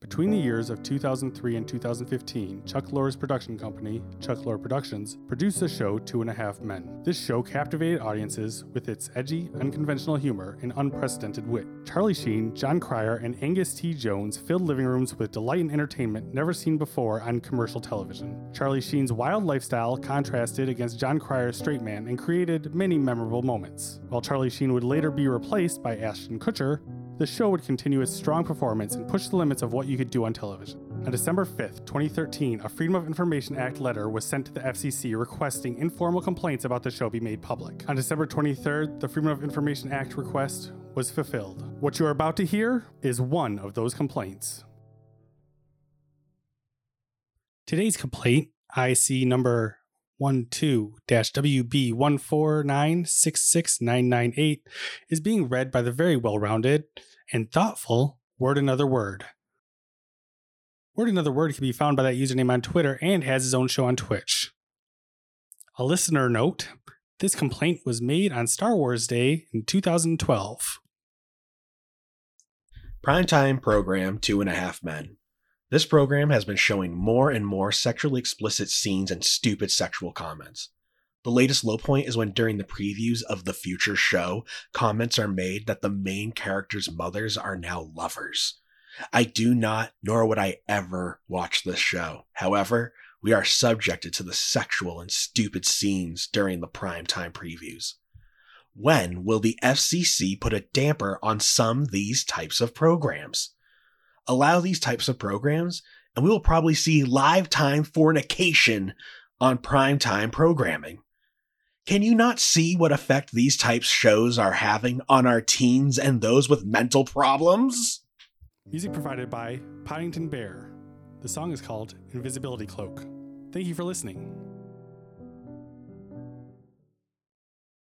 Between the years of 2003 and 2015, Chuck Lorre's production company, Chuck Lorre Productions, produced the show Two and a Half Men. This show captivated audiences with its edgy, unconventional humor and unprecedented wit. Charlie Sheen, Jon Cryer, and Angus T. Jones filled living rooms with delight and entertainment never seen before on commercial television. Charlie Sheen's wild lifestyle contrasted against Jon Cryer's straight man and created many memorable moments. While Charlie Sheen would later be replaced by Ashton Kutcher, the show would continue its strong performance and push the limits of what you could do on television. On December 5th, 2013, a Freedom of Information Act letter was sent to the FCC requesting informal complaints about the show be made public. On December 23rd, the Freedom of Information Act request was fulfilled. What you are about to hear is one of those complaints. Today's complaint, IC number 12-WB149669998, is being read by the very well-rounded and thoughtful Word Another Word. Word Another Word can be found by that username on Twitter and has his own show on Twitch. A listener note this complaint was made on Star Wars Day in 2012. Primetime program Two and a Half Men. This program has been showing more and more sexually explicit scenes and stupid sexual comments. The latest low point is when, during the previews of the future show, comments are made that the main character's mothers are now lovers. I do not, nor would I ever watch this show. However, we are subjected to the sexual and stupid scenes during the primetime previews. When will the FCC put a damper on some these types of programs? Allow these types of programs, and we will probably see live time fornication on primetime programming. Can you not see what effect these types shows are having on our teens and those with mental problems? Music provided by Poddington Bear. The song is called Invisibility Cloak. Thank you for listening.